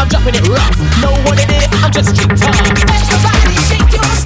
I'm dropping it rough. Know what it is? I'm just street talk. Let your body shake your.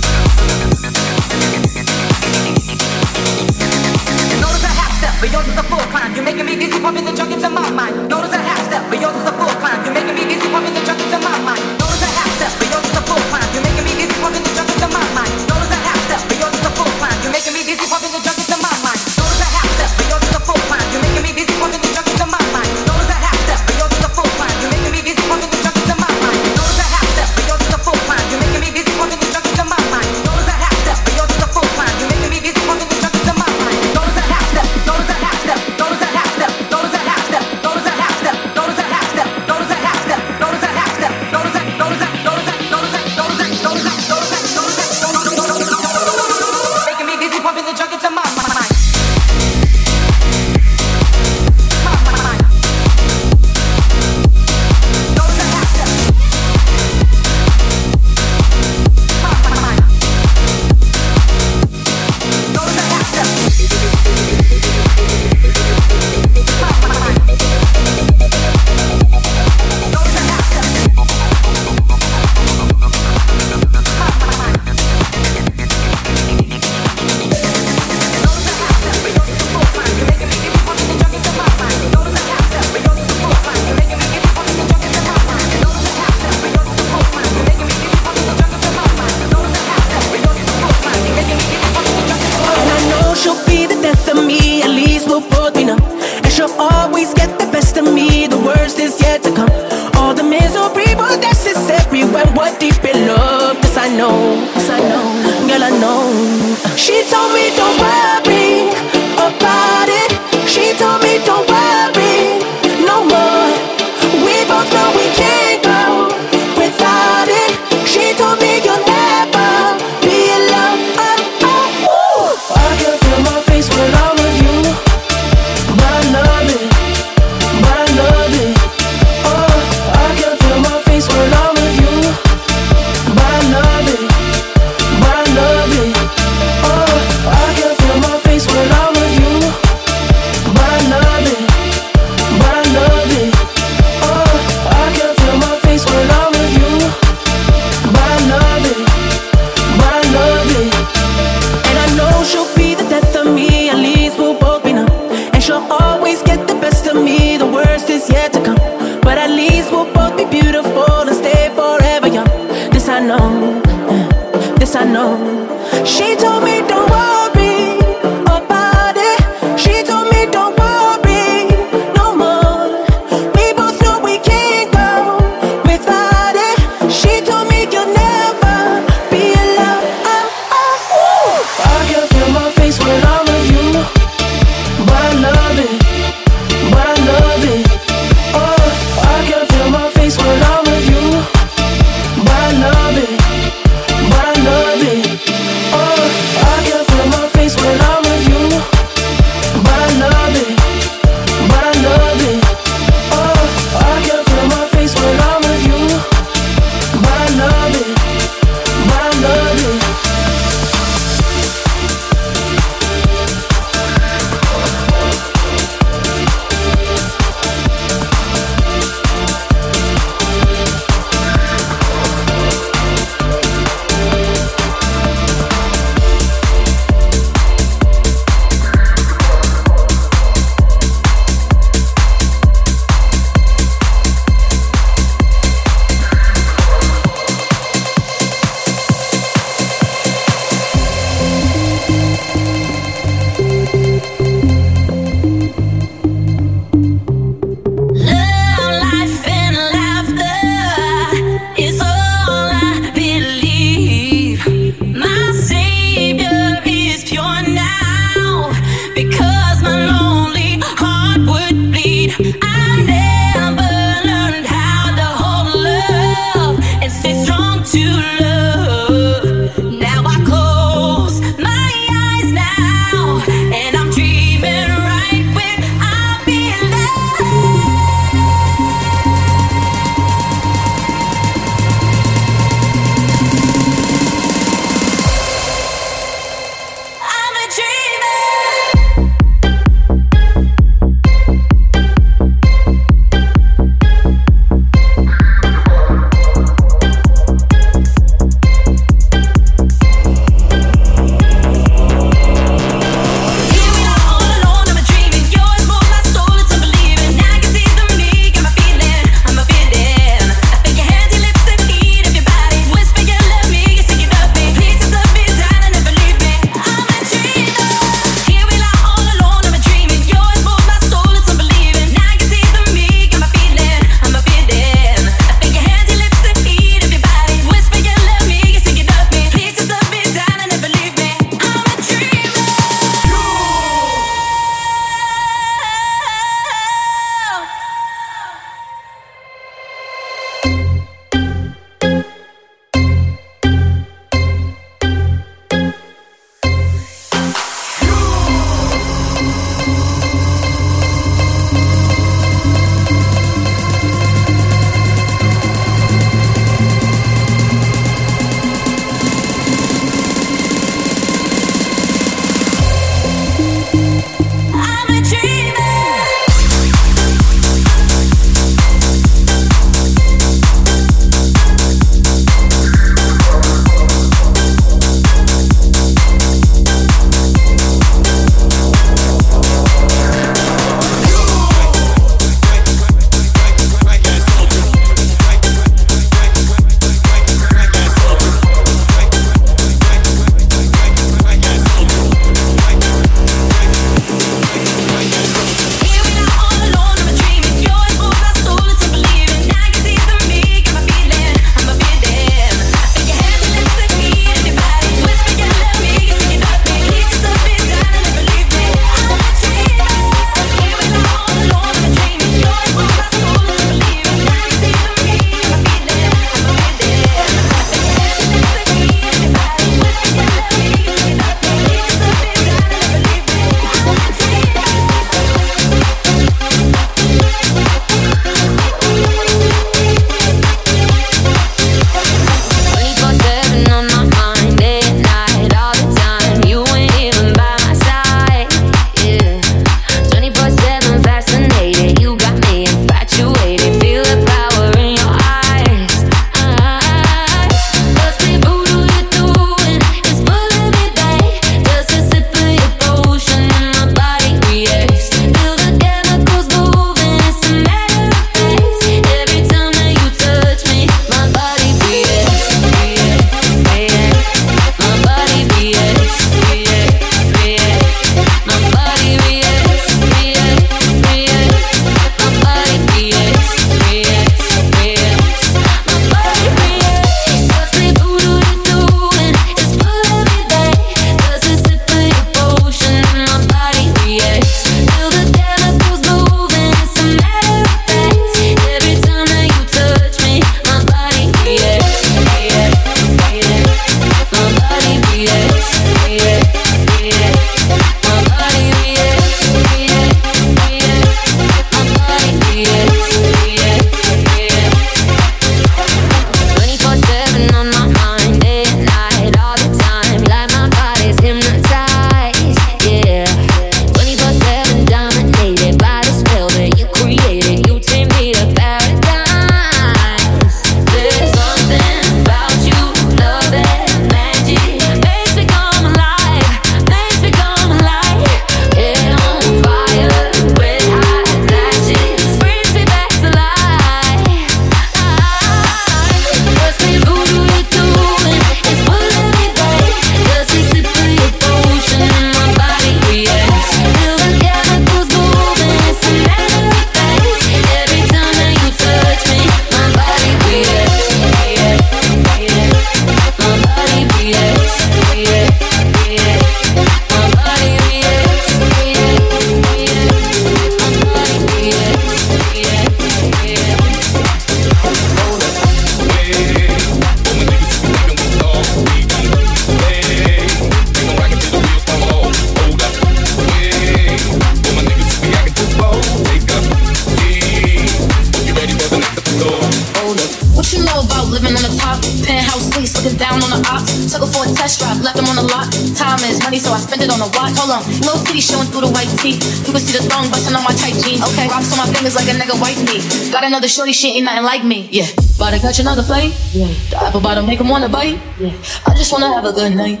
another shorty, she ain't nothing like me. Yeah. About to catch another fight. Yeah. The apple bottom make him wanna bite. Yeah. I just wanna have a good night.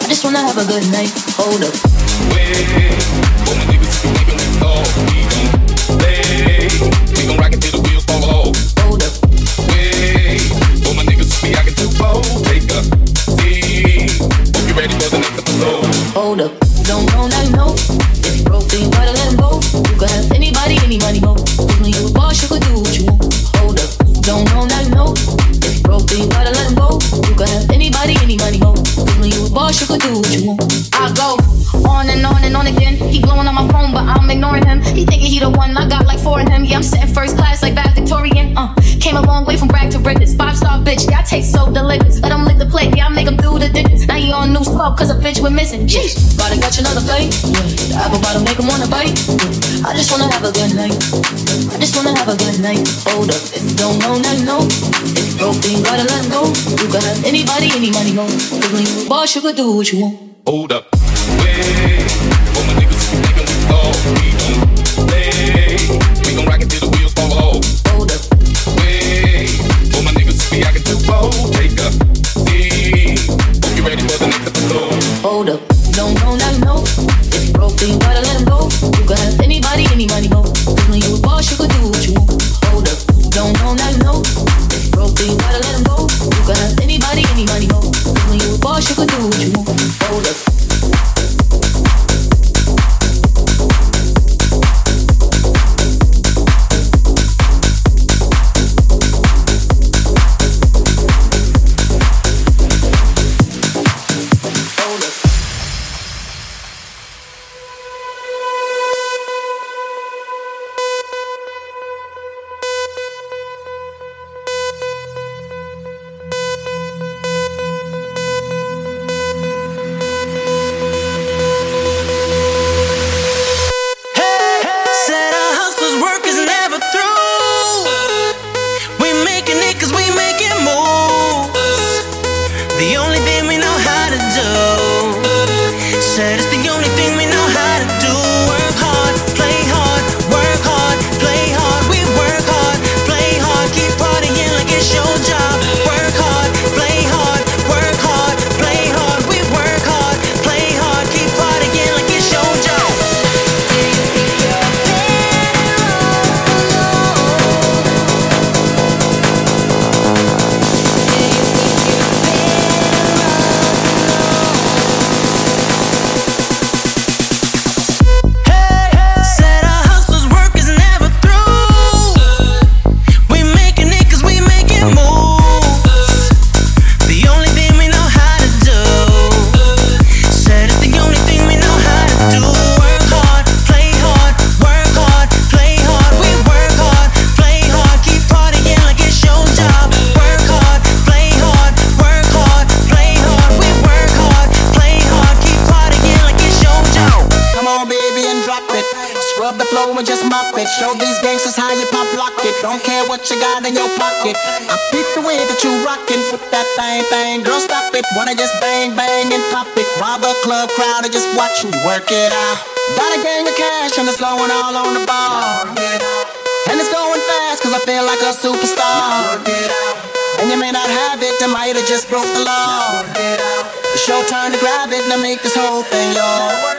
I just wanna have a good night. Hold up. Wait, when my leave, we. We gon' play. We gon' rock it till. on. Cause when you a boss, you can do what you want. Hold up. Don't Hold up. Wait. For my niggas, acting too bold. Take a seat. You ready. Hold up. Don't know, know. If broke, then you gotta let him go. You can have anybody, do what you want. Hold up. Don't know, know. If broke, then you gotta go. You can have rocking with that thing thing. Girl, stop it. Wanna just bang bang and pop it. Rob a club crowd and just watch you work it out. Got a gang of cash and it's going all on the ball. And it's going fast cause I feel like a superstar. And you may not have it, I might have just broke the law. It's your turn to grab it and I make this whole thing yours.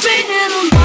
Tonight